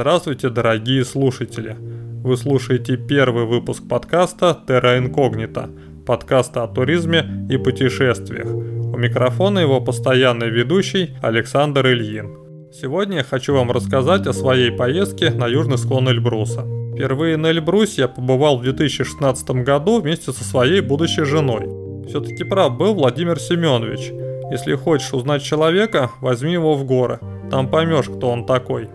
Здравствуйте, дорогие слушатели! Вы слушаете первый выпуск подкаста Terra Incognita, подкаста о туризме и путешествиях. У микрофона его постоянный ведущий Александр Ильин. Сегодня я хочу вам рассказать о своей поездке на южный склон Эльбруса. Впервые на Эльбрусе я побывал в 2016 году вместе со своей будущей женой. Все-таки прав был Владимир Семенович. Если хочешь узнать человека, возьми его в горы. Там поймешь, кто он такой.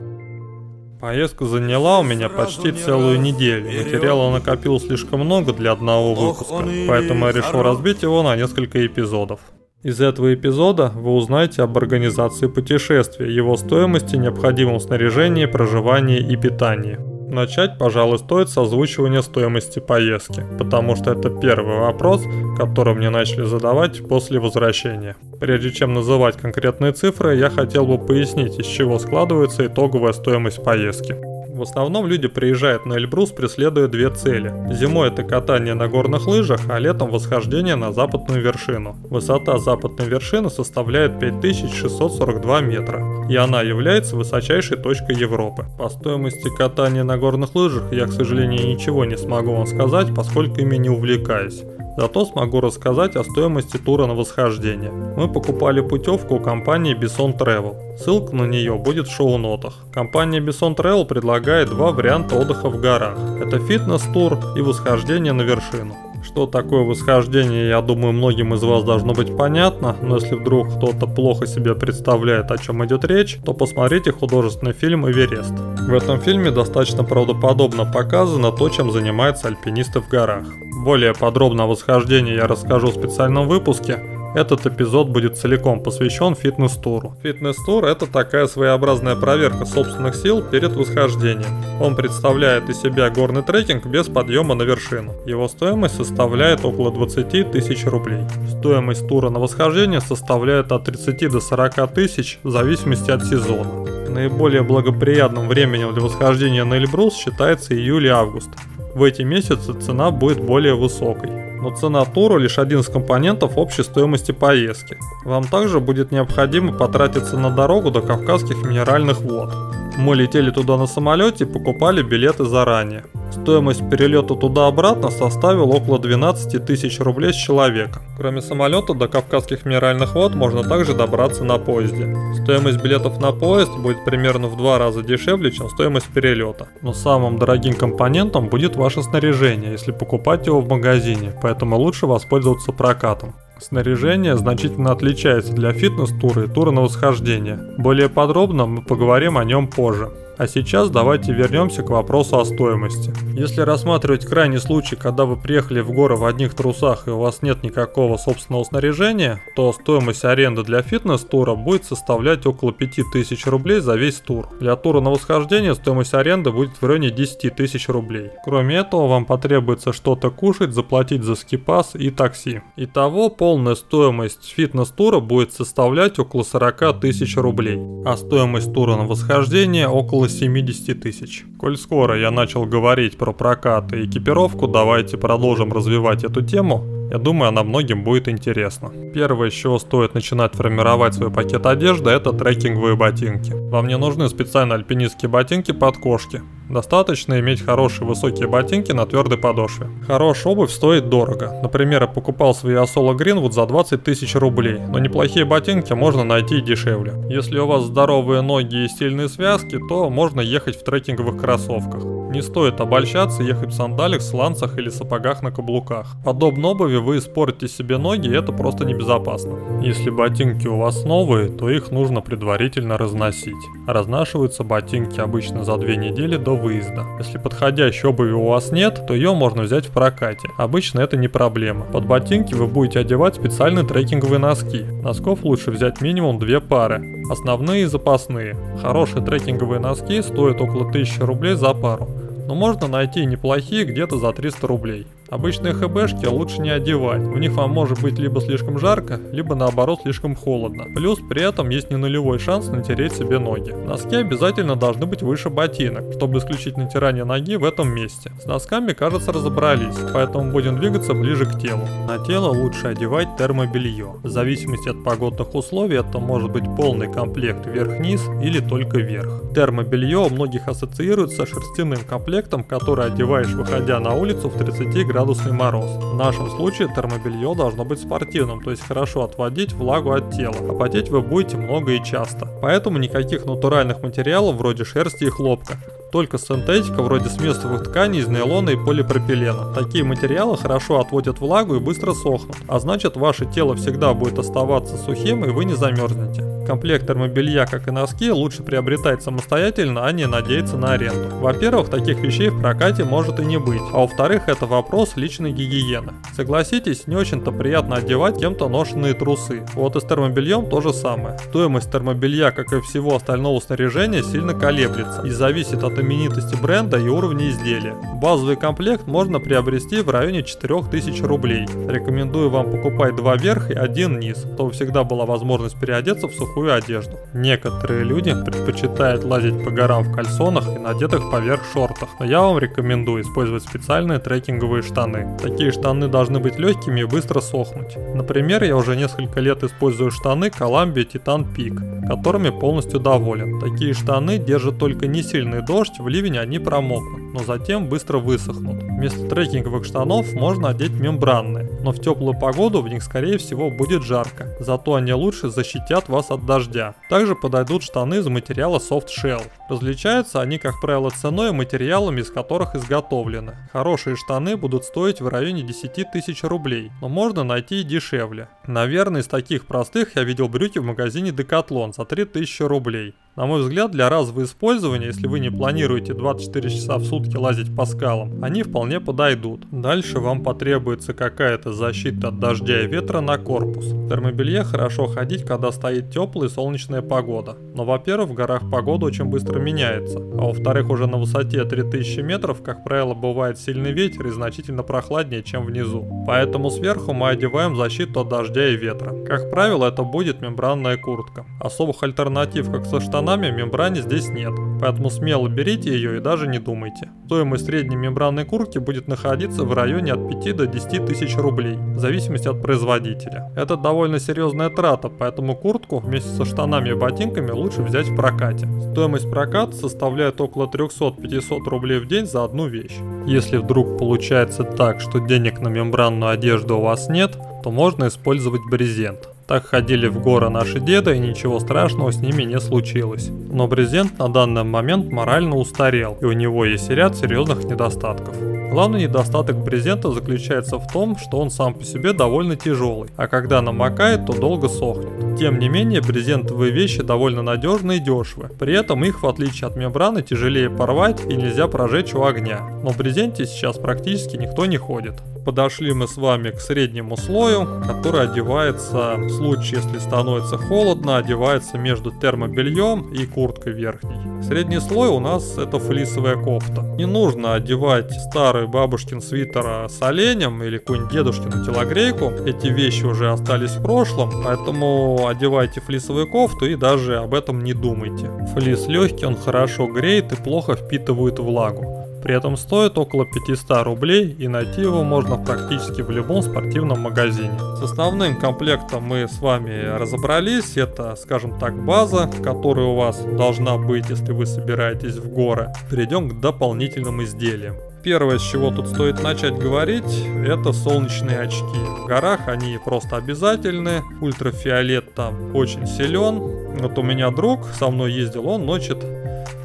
Поездка заняла у меня почти целую неделю. Материала накопил слишком много для одного выпуска, поэтому я решил разбить его на несколько эпизодов. Из этого эпизода вы узнаете об организации путешествия, его стоимости, необходимом снаряжении, проживании и питании. Начать, пожалуй, стоит с озвучивания стоимости поездки, потому что это первый вопрос, который мне начали задавать после возвращения. Прежде чем называть конкретные цифры, я хотел бы пояснить, из чего складывается итоговая стоимость поездки. В основном люди приезжают на Эльбрус, преследуя две цели. Зимой это катание на горных лыжах, а летом восхождение на западную вершину. Высота западной вершины составляет 5642 метра, и она является высочайшей точкой Европы. По стоимости катания на горных лыжах я, к сожалению, ничего не смогу вам сказать, поскольку ими не увлекаюсь. Зато смогу рассказать о стоимости тура на восхождение. Мы покупали путевку у компании Bison Travel. Ссылка на нее будет в шоу-нотах. Компания Bison Travel предлагает два варианта отдыха в горах. Это фитнес-тур и восхождение на вершину. Что такое восхождение, я думаю, многим из вас должно быть понятно, но если вдруг кто-то плохо себе представляет, о чем идет речь, то посмотрите художественный фильм «Эверест». В этом фильме достаточно правдоподобно показано то, чем занимаются альпинисты в горах. Более подробно о восхождении я расскажу в специальном выпуске, этот эпизод будет целиком посвящен фитнес-туру. Фитнес-тур это такая своеобразная проверка собственных сил перед восхождением. Он представляет из себя горный трекинг без подъема на вершину. Его стоимость составляет около 20 тысяч рублей. Стоимость тура на восхождение составляет от 30 до 40 тысяч в зависимости от сезона. Наиболее благоприятным временем для восхождения на Эльбрус считается июль и август. В эти месяцы цена будет более высокой но цена тура лишь один из компонентов общей стоимости поездки. Вам также будет необходимо потратиться на дорогу до Кавказских минеральных вод. Мы летели туда на самолете и покупали билеты заранее. Стоимость перелета туда-обратно составила около 12 тысяч рублей с человека. Кроме самолета до Кавказских минеральных вод можно также добраться на поезде. Стоимость билетов на поезд будет примерно в два раза дешевле, чем стоимость перелета. Но самым дорогим компонентом будет ваше снаряжение, если покупать его в магазине, поэтому лучше воспользоваться прокатом. Снаряжение значительно отличается для фитнес-тура и тура на восхождение. Более подробно мы поговорим о нем позже. А сейчас давайте вернемся к вопросу о стоимости. Если рассматривать крайний случай, когда вы приехали в горы в одних трусах и у вас нет никакого собственного снаряжения, то стоимость аренды для фитнес-тура будет составлять около 5000 рублей за весь тур. Для тура на восхождение стоимость аренды будет в районе 10 тысяч рублей. Кроме этого, вам потребуется что-то кушать, заплатить за скипас и такси. Итого, полная стоимость фитнес-тура будет составлять около 40 тысяч рублей, а стоимость тура на восхождение около около 70 тысяч. Коль скоро я начал говорить про прокат и экипировку, давайте продолжим развивать эту тему. Я думаю, она многим будет интересна. Первое, с чего стоит начинать формировать свой пакет одежды, это трекинговые ботинки. Вам не нужны специально альпинистские ботинки под кошки. Достаточно иметь хорошие высокие ботинки на твердой подошве. Хорошая обувь стоит дорого. Например, я покупал свои Asolo Greenwood за 20 тысяч рублей, но неплохие ботинки можно найти и дешевле. Если у вас здоровые ноги и сильные связки, то можно ехать в трекинговых кроссовках. Не стоит обольщаться и ехать в сандалях, сланцах или сапогах на каблуках. Подобно обуви вы испортите себе ноги и это просто небезопасно. Если ботинки у вас новые, то их нужно предварительно разносить. Разнашиваются ботинки обычно за две недели до выезда. Если подходящей обуви у вас нет, то ее можно взять в прокате. Обычно это не проблема. Под ботинки вы будете одевать специальные трекинговые носки. Носков лучше взять минимум две пары. Основные и запасные. Хорошие трекинговые носки стоят около 1000 рублей за пару но можно найти неплохие где-то за 300 рублей. Обычные ХБшки лучше не одевать. В них вам может быть либо слишком жарко, либо наоборот слишком холодно. Плюс при этом есть не нулевой шанс натереть себе ноги. Носки обязательно должны быть выше ботинок, чтобы исключить натирание ноги в этом месте. С носками, кажется, разобрались, поэтому будем двигаться ближе к телу. На тело лучше одевать термобелье. В зависимости от погодных условий это может быть полный комплект вверх-вниз или только вверх. Термобелье у многих ассоциируется с шерстяным комплектом, который одеваешь выходя на улицу в 30 градусный мороз. В нашем случае термобелье должно быть спортивным, то есть хорошо отводить влагу от тела, а потеть вы будете много и часто. Поэтому никаких натуральных материалов вроде шерсти и хлопка только синтетика вроде смесовых тканей из нейлона и полипропилена. Такие материалы хорошо отводят влагу и быстро сохнут, а значит ваше тело всегда будет оставаться сухим и вы не замерзнете. Комплект термобелья, как и носки, лучше приобретать самостоятельно, а не надеяться на аренду. Во-первых, таких вещей в прокате может и не быть, а во-вторых, это вопрос личной гигиены. Согласитесь, не очень-то приятно одевать кем-то ношенные трусы. Вот и с термобельем то же самое. Стоимость термобелья, как и всего остального снаряжения, сильно колеблется и зависит от именитости бренда и уровня изделия. Базовый комплект можно приобрести в районе 4000 рублей. Рекомендую вам покупать два верх и один низ, чтобы всегда была возможность переодеться в сухую одежду. Некоторые люди предпочитают лазить по горам в кальсонах и надетых поверх шортах, но я вам рекомендую использовать специальные трекинговые штаны. Такие штаны должны быть легкими и быстро сохнуть. Например, я уже несколько лет использую штаны Columbia Titan Peak, которыми полностью доволен. Такие штаны держат только не сильный дождь, в ливень они промокнут, но затем быстро высохнут. Вместо трекинговых штанов можно одеть мембранные, но в теплую погоду в них скорее всего будет жарко, зато они лучше защитят вас от дождя. Также подойдут штаны из материала Soft Shell. Различаются они, как правило, ценой и материалами, из которых изготовлены. Хорошие штаны будут стоить в районе 10 тысяч рублей, но можно найти и дешевле. Наверное, из таких простых я видел брюки в магазине Decathlon за 3000 рублей. На мой взгляд, для разового использования, если вы не планируете 24 часа в сутки лазить по скалам, они вполне подойдут. Дальше вам потребуется какая-то защита от дождя и ветра на корпус. В термобелье хорошо ходить, когда стоит теплая и солнечная погода. Но, во-первых, в горах погода очень быстро меняется, а во-вторых, уже на высоте 3000 метров, как правило, бывает сильный ветер и значительно прохладнее, чем внизу. Поэтому сверху мы одеваем защиту от дождя и ветра. Как правило, это будет мембранная куртка. Особых альтернатив, как со штанами, штанами мембране здесь нет, поэтому смело берите ее и даже не думайте. Стоимость средней мембранной куртки будет находиться в районе от 5 до 10 тысяч рублей, в зависимости от производителя. Это довольно серьезная трата, поэтому куртку вместе со штанами и ботинками лучше взять в прокате. Стоимость проката составляет около 300-500 рублей в день за одну вещь. Если вдруг получается так, что денег на мембранную одежду у вас нет, то можно использовать брезент. Так ходили в горы наши деды и ничего страшного с ними не случилось. Но брезент на данный момент морально устарел и у него есть ряд серьезных недостатков. Главный недостаток брезента заключается в том, что он сам по себе довольно тяжелый, а когда намокает, то долго сохнет. Тем не менее, брезентовые вещи довольно надежны и дешевы. При этом их, в отличие от мембраны, тяжелее порвать и нельзя прожечь у огня. Но в брезенте сейчас практически никто не ходит подошли мы с вами к среднему слою, который одевается случае, если становится холодно, одевается между термобельем и курткой верхней. Средний слой у нас это флисовая кофта. Не нужно одевать старый бабушкин свитер с оленем или какую-нибудь дедушкину телогрейку. Эти вещи уже остались в прошлом, поэтому одевайте флисовую кофту и даже об этом не думайте. Флис легкий, он хорошо греет и плохо впитывает влагу. При этом стоит около 500 рублей и найти его можно практически в любом спортивном магазине. С основным комплектом мы с вами разобрались. Это, скажем так, база, которая у вас должна быть, если вы собираетесь в горы. Перейдем к дополнительным изделиям. Первое, с чего тут стоит начать говорить, это солнечные очки. В горах они просто обязательны. Ультрафиолет там очень силен. Вот у меня друг со мной ездил, он носит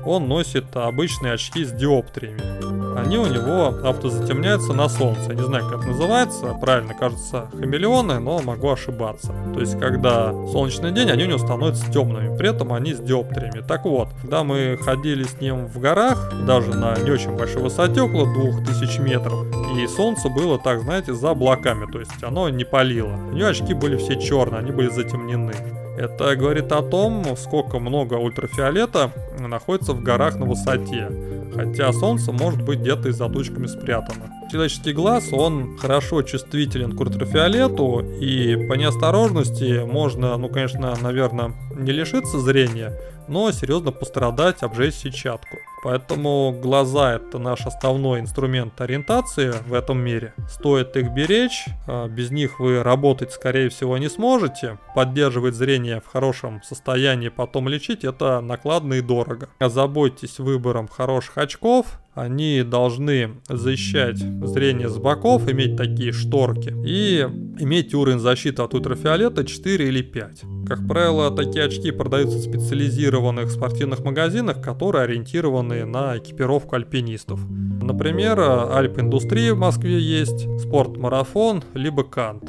он носит обычные очки с диоптриями. Они у него автозатемняются на солнце. Не знаю, как это называется. Правильно, кажется, хамелеоны, но могу ошибаться. То есть, когда солнечный день, они у него становятся темными. При этом они с диоптриями. Так вот, когда мы ходили с ним в горах, даже на не очень большой высоте, около 2000 метров, и солнце было, так знаете, за облаками. То есть, оно не палило. У него очки были все черные, они были затемнены. Это говорит о том, сколько много ультрафиолета находится в горах на высоте, хотя солнце может быть где-то и за тучками спрятано. Человеческий глаз, он хорошо чувствителен к ультрафиолету, и по неосторожности можно, ну, конечно, наверное, не лишиться зрения, но серьезно пострадать, обжечь сетчатку. Поэтому глаза это наш основной инструмент ориентации в этом мире. Стоит их беречь, а без них вы работать скорее всего не сможете. Поддерживать зрение в хорошем состоянии, потом лечить это накладно и дорого. Озаботьтесь выбором хороших очков, они должны защищать зрение с боков, иметь такие шторки и иметь уровень защиты от ультрафиолета 4 или 5. Как правило, такие очки продаются в специализированных спортивных магазинах, которые ориентированы на экипировку альпинистов. Например, Альп Индустрия в Москве есть, Спорт-марафон, либо Кант.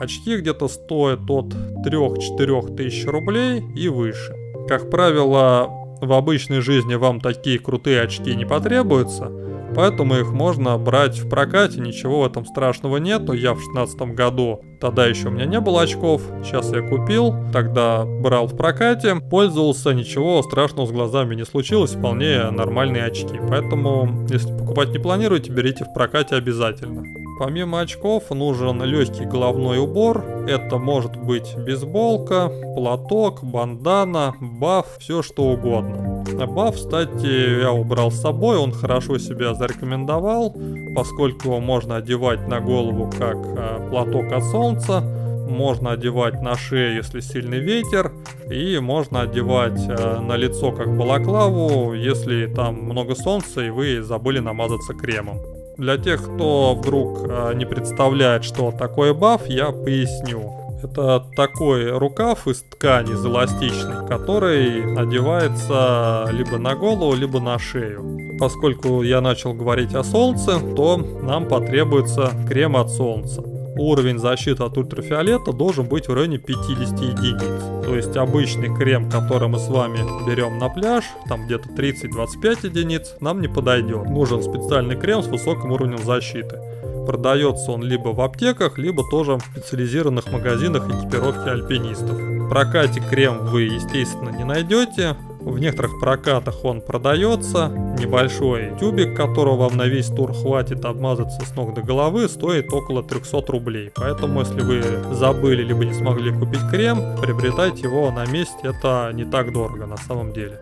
Очки где-то стоят от 3-4 тысяч рублей и выше. Как правило, в обычной жизни вам такие крутые очки не потребуются, поэтому их можно брать в прокате, ничего в этом страшного нету. Я в 16 году, тогда еще у меня не было очков, сейчас я купил, тогда брал в прокате, пользовался, ничего страшного с глазами не случилось, вполне нормальные очки. Поэтому, если покупать не планируете, берите в прокате обязательно. Помимо очков нужен легкий головной убор. Это может быть бейсболка, платок, бандана, баф, все что угодно. Баф, кстати, я убрал с собой, он хорошо себя зарекомендовал, поскольку его можно одевать на голову как э, платок от солнца, можно одевать на шею, если сильный ветер, и можно одевать э, на лицо как балаклаву, если там много солнца и вы забыли намазаться кремом. Для тех, кто вдруг э, не представляет, что такое баф, я поясню. Это такой рукав из ткани из эластичной, который одевается либо на голову, либо на шею. Поскольку я начал говорить о солнце, то нам потребуется крем от солнца уровень защиты от ультрафиолета должен быть в районе 50 единиц. То есть обычный крем, который мы с вами берем на пляж, там где-то 30-25 единиц, нам не подойдет. Нужен специальный крем с высоким уровнем защиты. Продается он либо в аптеках, либо тоже в специализированных магазинах экипировки альпинистов. В прокате крем вы, естественно, не найдете. В некоторых прокатах он продается. Небольшой тюбик, которого вам на весь тур хватит обмазаться с ног до головы, стоит около 300 рублей. Поэтому, если вы забыли либо не смогли купить крем, приобретайте его на месте. Это не так дорого на самом деле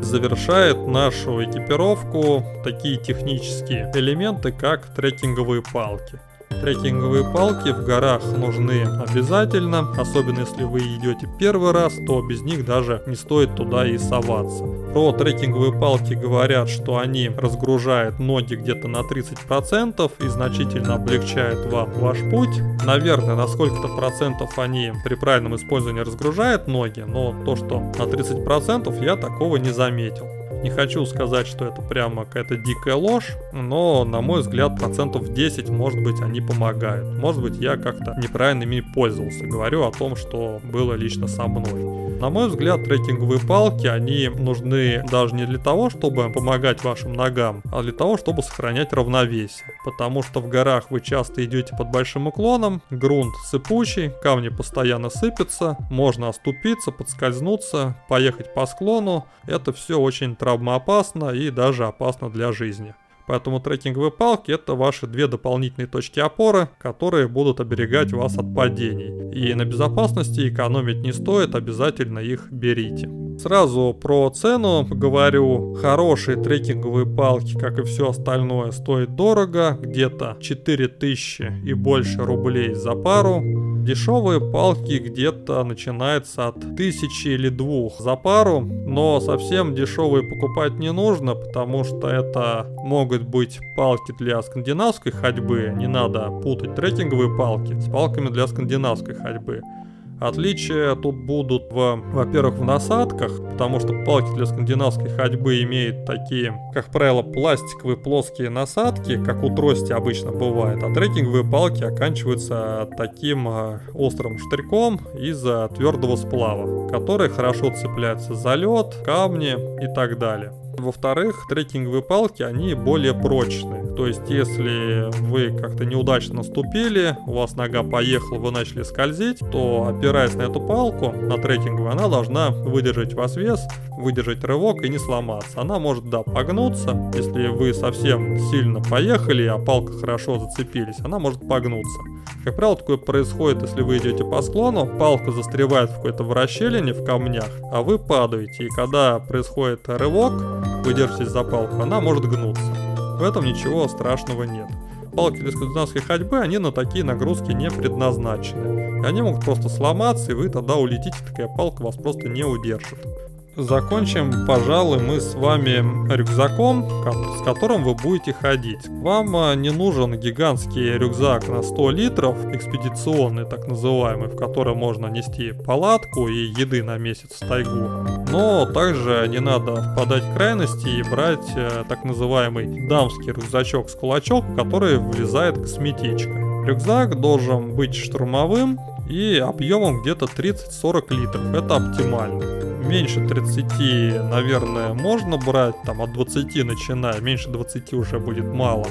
завершает нашу экипировку такие технические элементы, как трекинговые палки. Трекинговые палки в горах нужны обязательно, особенно если вы идете первый раз, то без них даже не стоит туда и соваться. Про трекинговые палки говорят, что они разгружают ноги где-то на 30% и значительно облегчают вам ваш путь. Наверное, на сколько-то процентов они при правильном использовании разгружают ноги, но то, что на 30% я такого не заметил. Не хочу сказать, что это прямо какая-то дикая ложь, но, на мой взгляд, процентов 10, может быть, они помогают. Может быть, я как-то неправильно ими пользовался. Говорю о том, что было лично со мной. На мой взгляд, трекинговые палки, они нужны даже не для того, чтобы помогать вашим ногам, а для того, чтобы сохранять равновесие. Потому что в горах вы часто идете под большим уклоном, грунт сыпучий, камни постоянно сыпятся, можно оступиться, подскользнуться, поехать по склону. Это все очень травматично травмоопасно и даже опасно для жизни. Поэтому трекинговые палки это ваши две дополнительные точки опоры, которые будут оберегать вас от падений. И на безопасности экономить не стоит, обязательно их берите. Сразу про цену говорю. Хорошие трекинговые палки, как и все остальное, стоят дорого. Где-то 4000 и больше рублей за пару. Дешевые палки где-то начинаются от тысячи или двух за пару, но совсем дешевые покупать не нужно, потому что это могут быть палки для скандинавской ходьбы, не надо путать трекинговые палки с палками для скандинавской ходьбы. Отличия тут будут, в, во-первых, в насадках, потому что палки для скандинавской ходьбы имеют такие, как правило, пластиковые плоские насадки, как у трости обычно бывает, а трекинговые палки оканчиваются таким э, острым штырьком из твердого сплава, который хорошо цепляется за лед, камни и так далее. Во-вторых, трекинговые палки, они более прочные. То есть, если вы как-то неудачно наступили, у вас нога поехала, вы начали скользить, то опираясь на эту палку, на трекинговую, она должна выдержать вас вес, выдержать рывок и не сломаться. Она может, да, погнуться, если вы совсем сильно поехали, а палка хорошо зацепились, она может погнуться. Как правило, такое происходит, если вы идете по склону, палка застревает в какой-то вращелине в камнях, а вы падаете. И когда происходит рывок, вы держитесь за палку, она может гнуться. В этом ничего страшного нет. Палки для скандинавской ходьбы, они на такие нагрузки не предназначены. И они могут просто сломаться, и вы тогда улетите, такая палка вас просто не удержит. Закончим, пожалуй, мы с вами рюкзаком, с которым вы будете ходить. Вам а, не нужен гигантский рюкзак на 100 литров, экспедиционный так называемый, в котором можно нести палатку и еды на месяц в тайгу. Но также не надо впадать в крайности и брать э, так называемый дамский рюкзачок с кулачок, который влезает косметичка. Рюкзак должен быть штурмовым и объемом где-то 30-40 литров. Это оптимально меньше 30, наверное, можно брать, там от 20 начиная, меньше 20 уже будет мало.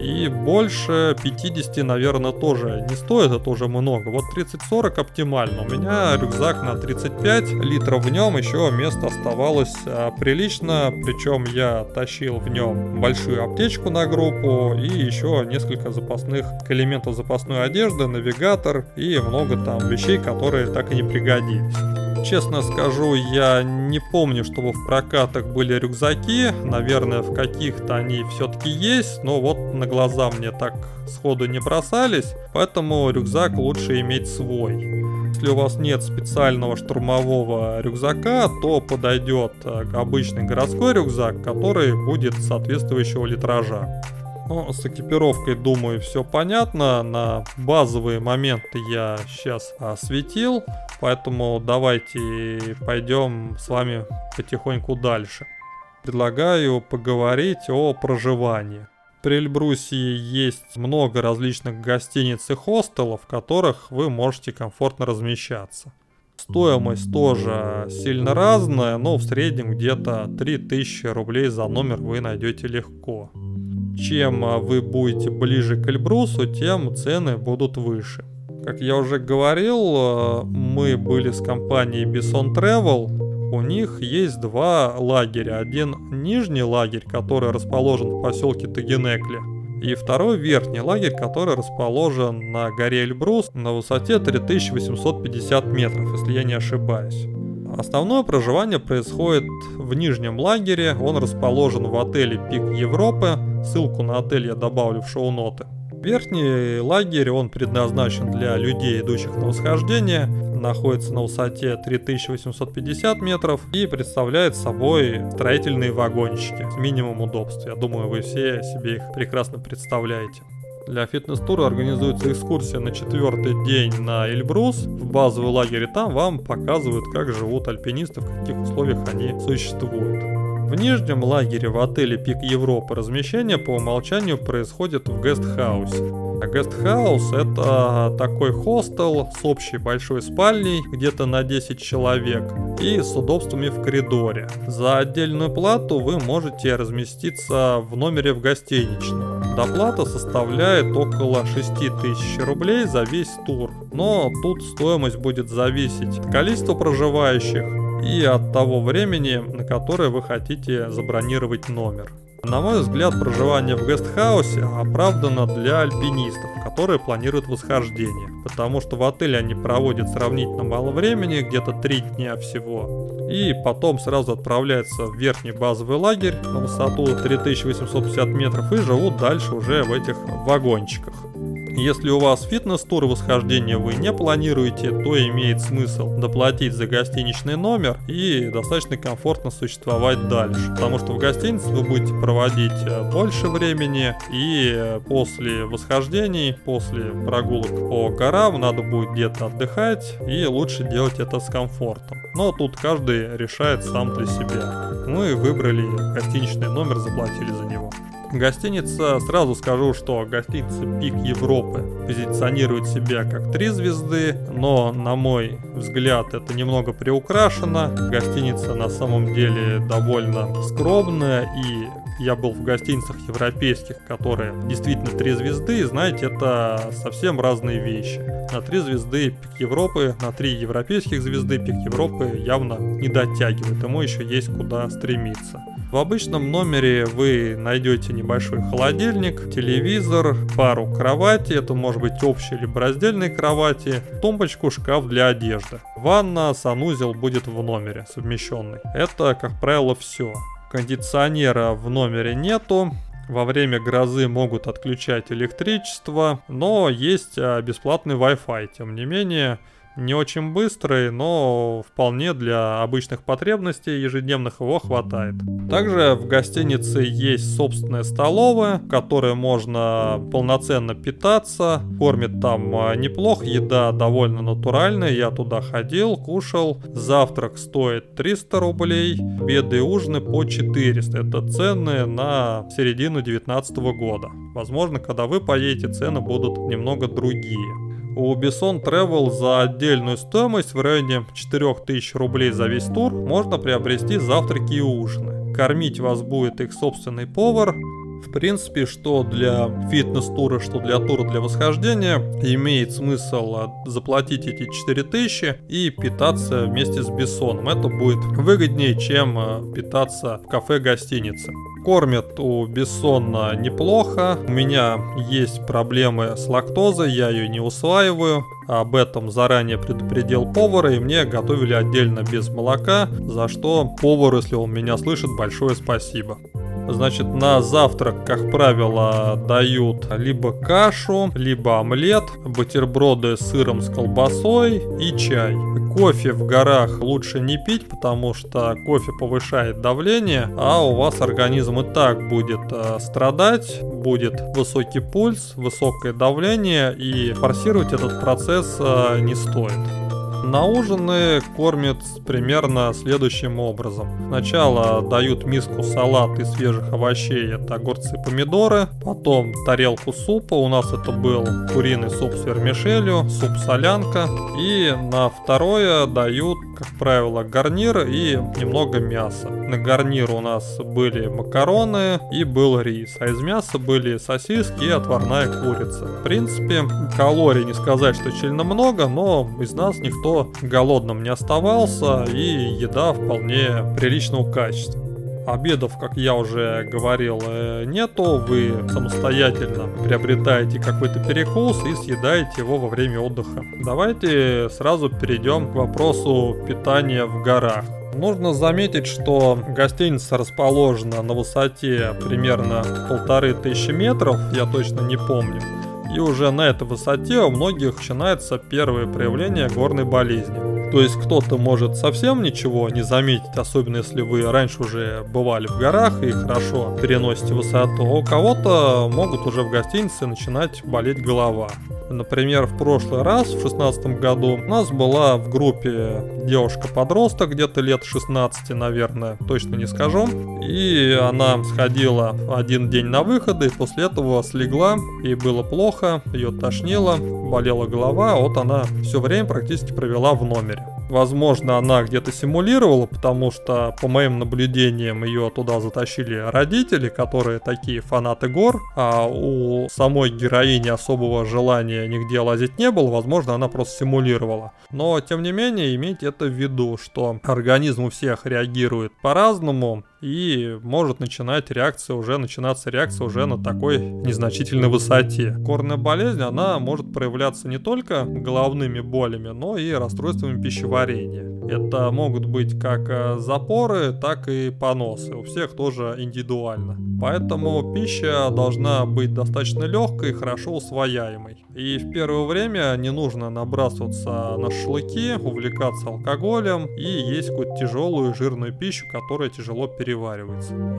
И больше 50, наверное, тоже не стоит, это уже много. Вот 30-40 оптимально. У меня рюкзак на 35 литров, в нем еще место оставалось а, прилично, причем я тащил в нем большую аптечку на группу и еще несколько запасных элементов запасной одежды, навигатор и много там вещей, которые так и не пригодились. Честно скажу, я не помню, чтобы в прокатах были рюкзаки. Наверное, в каких-то они все-таки есть, но вот на глаза мне так сходу не бросались. Поэтому рюкзак лучше иметь свой. Если у вас нет специального штурмового рюкзака, то подойдет э, обычный городской рюкзак, который будет соответствующего литража. Ну, с экипировкой, думаю, все понятно. На базовые моменты я сейчас осветил. Поэтому давайте пойдем с вами потихоньку дальше. Предлагаю поговорить о проживании. При Эльбрусе есть много различных гостиниц и хостелов, в которых вы можете комфортно размещаться. Стоимость тоже сильно разная, но в среднем где-то 3000 рублей за номер вы найдете легко. Чем вы будете ближе к Эльбрусу, тем цены будут выше. Как я уже говорил, э, мы были с компанией Bison Travel. У них есть два лагеря. Один нижний лагерь, который расположен в поселке Тагенекли. И второй верхний лагерь, который расположен на горе Эльбрус на высоте 3850 метров, если я не ошибаюсь. Основное проживание происходит в нижнем лагере, он расположен в отеле Пик Европы, ссылку на отель я добавлю в шоу-ноты. Верхний лагерь, он предназначен для людей, идущих на восхождение, находится на высоте 3850 метров и представляет собой строительные вагончики с минимум удобств. Я думаю, вы все себе их прекрасно представляете. Для фитнес-тура организуется экскурсия на четвертый день на Эльбрус в базовый лагерь, и там вам показывают, как живут альпинисты, в каких условиях они существуют. В нижнем лагере в отеле Пик Европы размещение по умолчанию происходит в гестхаусе. А гестхаус это такой хостел с общей большой спальней, где-то на 10 человек, и с удобствами в коридоре. За отдельную плату вы можете разместиться в номере в гостиничном. Доплата составляет около 6000 рублей за весь тур, но тут стоимость будет зависеть от количества проживающих, и от того времени, на которое вы хотите забронировать номер. На мой взгляд, проживание в гестхаусе оправдано для альпинистов, которые планируют восхождение, потому что в отеле они проводят сравнительно мало времени, где-то 3 дня всего, и потом сразу отправляются в верхний базовый лагерь на высоту 3850 метров и живут дальше уже в этих вагончиках. Если у вас фитнес-тур восхождения вы не планируете, то имеет смысл доплатить за гостиничный номер и достаточно комфортно существовать дальше. Потому что в гостинице вы будете проводить э, больше времени и э, после восхождений, после прогулок по горам надо будет где-то отдыхать и лучше делать это с комфортом. Но тут каждый решает сам для себя. Мы выбрали гостиничный номер, заплатили за него. Гостиница, сразу скажу, что гостиница Пик Европы позиционирует себя как три звезды, но на мой взгляд это немного приукрашено. Гостиница на самом деле довольно скромная и я был в гостиницах европейских, которые действительно три звезды, и знаете, это совсем разные вещи. На три звезды пик Европы, на три европейских звезды пик Европы явно не дотягивает, ему еще есть куда стремиться. В обычном номере вы найдете небольшой холодильник, телевизор, пару кровати, это может быть общие либо раздельные кровати, тумбочку, шкаф для одежды. Ванна, санузел будет в номере совмещенный. Это, как правило, все. Кондиционера в номере нету, во время грозы могут отключать электричество, но есть а, бесплатный Wi-Fi. Тем не менее, не очень быстрый, но вполне для обычных потребностей ежедневных его хватает. Также в гостинице есть собственная столовая, в которой можно полноценно питаться. Кормит там а, неплохо, еда довольно натуральная, я туда ходил, кушал. Завтрак стоит 300 рублей, обеды и ужины по 400. Это цены на середину 2019 года. Возможно, когда вы поедете, цены будут немного другие. У Bison Travel за отдельную стоимость в районе 4000 рублей за весь тур можно приобрести завтраки и ужины. Кормить вас будет их собственный повар, в принципе, что для фитнес-тура, что для тура для восхождения, имеет смысл заплатить эти 4000 и питаться вместе с Бессоном. Это будет выгоднее, чем а, питаться в кафе-гостинице. Кормят у Бессона неплохо. У меня есть проблемы с лактозой, я ее не усваиваю. Об этом заранее предупредил повара, и мне готовили отдельно без молока, за что повар, если он меня слышит, большое спасибо. Значит, на завтрак, как правило, дают либо кашу, либо омлет, бутерброды с сыром с колбасой и чай. Кофе в горах лучше не пить, потому что кофе повышает давление, а у вас организм и так будет э, страдать, будет высокий пульс, высокое давление, и форсировать этот процесс э, не стоит. На ужины кормят примерно следующим образом. Сначала дают миску салат из свежих овощей, это огурцы и помидоры. Потом тарелку супа, у нас это был куриный суп с вермишелью, суп-солянка. И на второе дают, как правило, гарнир и немного мяса. На гарнир у нас были макароны и был рис, а из мяса были сосиски и отварная курица. В принципе, калорий не сказать, что сильно много, но из нас никто голодным не оставался и еда вполне приличного качества. Обедов, как я уже говорил, э, нету, вы самостоятельно приобретаете какой-то перекус и съедаете его во время отдыха. Давайте сразу перейдем к вопросу питания в горах. Нужно заметить, что гостиница расположена на высоте примерно полторы тысячи метров, я точно не помню. И уже на этой высоте у многих начинается первое проявление горной болезни. То есть кто-то может совсем ничего не заметить, особенно если вы раньше уже бывали в горах и хорошо переносите высоту, а у кого-то могут уже в гостинице начинать болеть голова. Например, в прошлый раз, в 2016 году, у нас была в группе девушка-подросток, где-то лет 16, наверное, точно не скажу. И она сходила один день на выходы, и после этого слегла, ей было плохо, ее тошнило, болела голова, а вот она все время практически провела в номере. Возможно, она где-то симулировала, потому что, по моим наблюдениям, ее туда затащили родители, которые такие фанаты гор, а у самой героини особого желания нигде лазить не было, возможно, она просто симулировала. Но, тем не менее, имейте это в виду, что организм у всех реагирует по-разному, и может начинать реакция уже, начинаться реакция уже на такой незначительной высоте. Горная болезнь, она может проявляться не только головными болями, но и расстройствами пищеварения. Это могут быть как э, запоры, так и поносы. У всех тоже индивидуально. Поэтому пища должна быть достаточно легкой хорошо усвояемой. И в первое время не нужно набрасываться на шашлыки, увлекаться алкоголем и есть какую-то тяжелую жирную пищу, которая тяжело переваривается.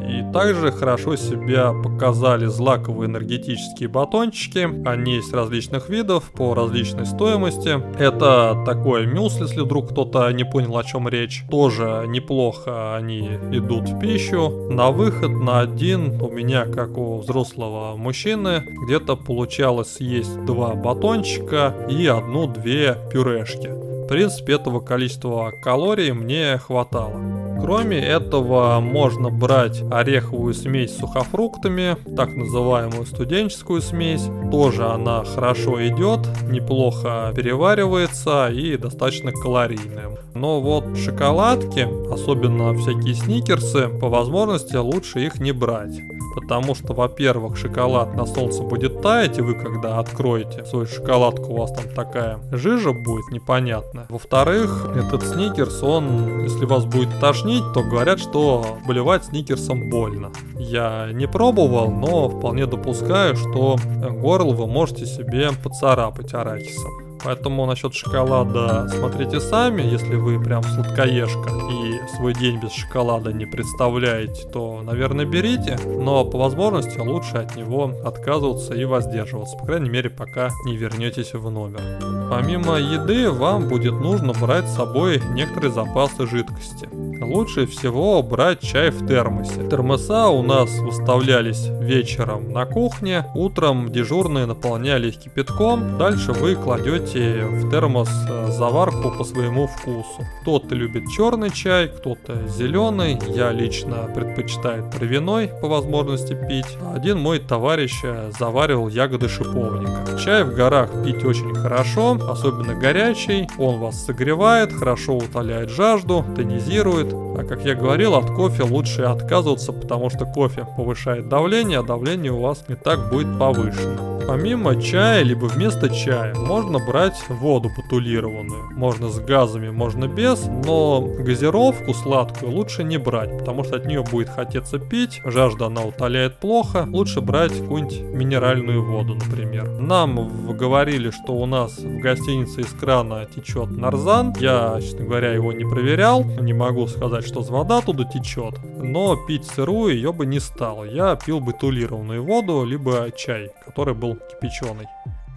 И также хорошо себя показали злаковые энергетические батончики. Они есть различных видов по различной стоимости. Это такой мюсли, если вдруг кто-то не понял, о чем речь. Тоже неплохо они идут в пищу. На выход на один у меня, как у взрослого мужчины, где-то получалось съесть два батончика и одну-две пюрешки. В принципе, этого количества калорий мне хватало. Кроме этого, можно брать ореховую смесь с сухофруктами, так называемую студенческую смесь. Тоже она хорошо идет, неплохо переваривается и достаточно калорийная. Но вот шоколадки, особенно всякие сникерсы, по возможности лучше их не брать. Потому что, во-первых, шоколад на солнце будет таять, и вы когда откроете свою шоколадку, у вас там такая жижа будет непонятная. Во-вторых, этот сникерс, он, если вас будет тошнить, то говорят, что болевать сникерсом больно. Я не пробовал, но вполне допускаю, что горло вы можете себе поцарапать арахисом. Поэтому насчет шоколада смотрите сами, если вы прям сладкоежка и свой день без шоколада не представляете, то, наверное, берите, но по возможности лучше от него отказываться и воздерживаться, по крайней мере, пока не вернетесь в номер. Помимо еды, вам будет нужно брать с собой некоторые запасы жидкости. Лучше всего брать чай в термосе. Термоса у нас выставлялись вечером на кухне, утром дежурные наполняли их кипятком, дальше вы кладете в термос э, заварку по своему вкусу. Кто-то любит черный чай, кто-то зеленый, я лично предпочитаю травяной по возможности пить. Один мой товарищ э, заваривал ягоды шиповника. Чай в горах пить очень хорошо, особенно горячий, он вас согревает, хорошо утоляет жажду, тонизирует, а как я говорил, от кофе лучше отказываться, потому что кофе повышает давление, а давление у вас не так будет повышено. Помимо чая, либо вместо чая, можно брать воду бутулированную. Можно с газами, можно без, но газировку сладкую лучше не брать, потому что от нее будет хотеться пить, жажда она утоляет плохо, лучше брать какую-нибудь минеральную воду, например. Нам говорили, что у нас в гостинице из крана течет нарзан, я, честно говоря, его не проверял, не могу сказать, что вода туда течет, но пить сырую ее бы не стал, я пил бутулированную воду, либо чай, который был кипяченый.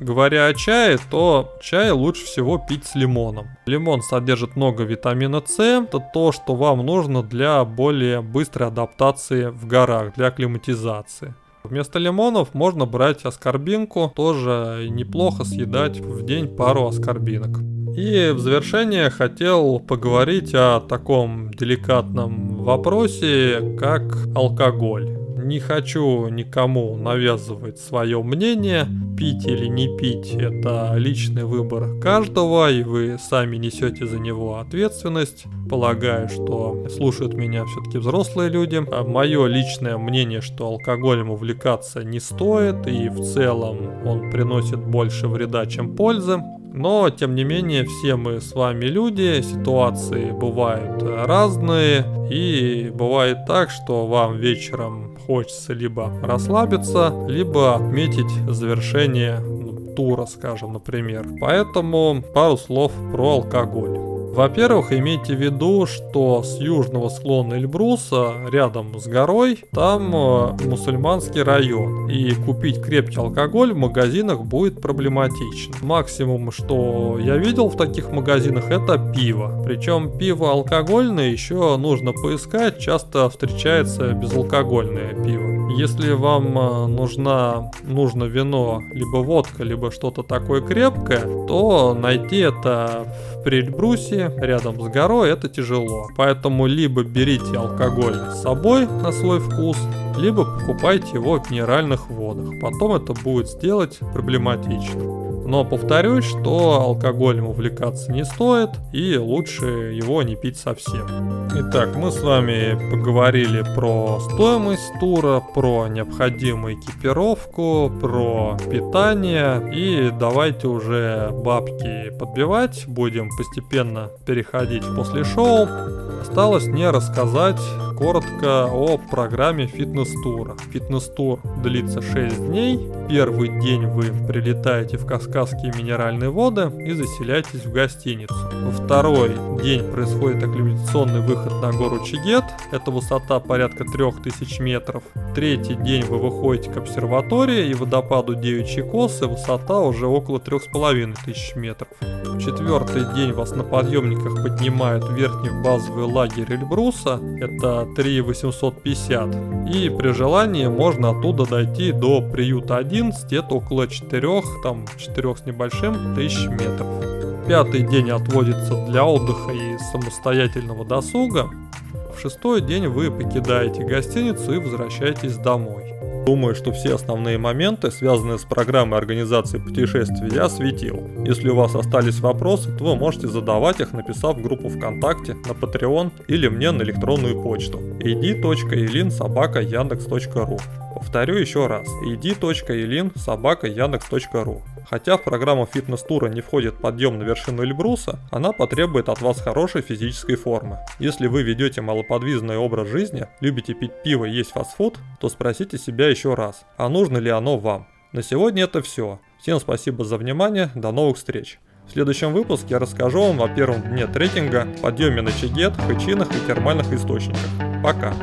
Говоря о чае, то чай лучше всего пить с лимоном. Лимон содержит много витамина С, это то, что вам нужно для более быстрой адаптации в горах, для акклиматизации. Вместо лимонов можно брать аскорбинку, тоже неплохо съедать в день пару аскорбинок. И в завершение хотел поговорить о таком деликатном вопросе, как алкоголь не хочу никому навязывать свое мнение. Пить или не пить – это личный выбор каждого, и вы сами несете за него ответственность. Полагаю, что слушают меня все-таки взрослые люди. А мое личное мнение, что алкоголем увлекаться не стоит, и в целом он приносит больше вреда, чем пользы. Но, тем не менее, все мы с вами люди, ситуации бывают разные, и бывает так, что вам вечером хочется либо расслабиться, либо отметить завершение тура, скажем, например. Поэтому пару слов про алкоголь. Во-первых, имейте в виду, что с южного склона Эльбруса, рядом с горой, там э, мусульманский район. И купить крепкий алкоголь в магазинах будет проблематично. Максимум, что я видел в таких магазинах, это пиво. Причем пиво алкогольное еще нужно поискать, часто встречается безалкогольное пиво. Если вам э, нужна, нужно вино, либо водка, либо что-то такое крепкое, то найти это в Прельбрусе рядом с горой это тяжело. Поэтому либо берите алкоголь с собой на свой вкус, либо покупайте его в минеральных водах. Потом это будет сделать проблематично. Но повторюсь, что алкоголем увлекаться не стоит и лучше его не пить совсем. Итак, мы с вами поговорили про стоимость тура, про необходимую экипировку, про питание и давайте уже бабки подбивать, будем постепенно переходить после шоу. Осталось мне рассказать коротко о программе фитнес-тура. Фитнес-тур длится 6 дней. Первый день вы прилетаете в Кавказские минеральные воды и заселяетесь в гостиницу. Во второй день происходит акклиматационный выход на гору Чигет. Это высота порядка 3000 метров. Третий день вы выходите к обсерватории и водопаду Девичьи косы. Высота уже около 3500 метров. Четвертый день вас на подъемниках поднимают в верхний базовый лагерь Эльбруса. Это 3850. И при желании можно оттуда дойти до приюта 11, это около 4, там 4 с небольшим тысяч метров. Пятый день отводится для отдыха и самостоятельного досуга. В шестой день вы покидаете гостиницу и возвращаетесь домой. Думаю, что все основные моменты, связанные с программой организации путешествий, я осветил. Если у вас остались вопросы, то вы можете задавать их, написав в группу ВКонтакте, на Patreon или мне на электронную почту id.elin.sobaka.yandex.ru Повторю еще раз, id.elin.sobaka.yandex.ru Хотя в программу фитнес-тура не входит подъем на вершину Эльбруса, она потребует от вас хорошей физической формы. Если вы ведете малоподвижный образ жизни, любите пить пиво и есть фастфуд, то спросите себя еще раз, а нужно ли оно вам. На сегодня это все. Всем спасибо за внимание, до новых встреч. В следующем выпуске я расскажу вам о первом дне трекинга, подъеме на Чигет, Хычинах и термальных источниках. Пока!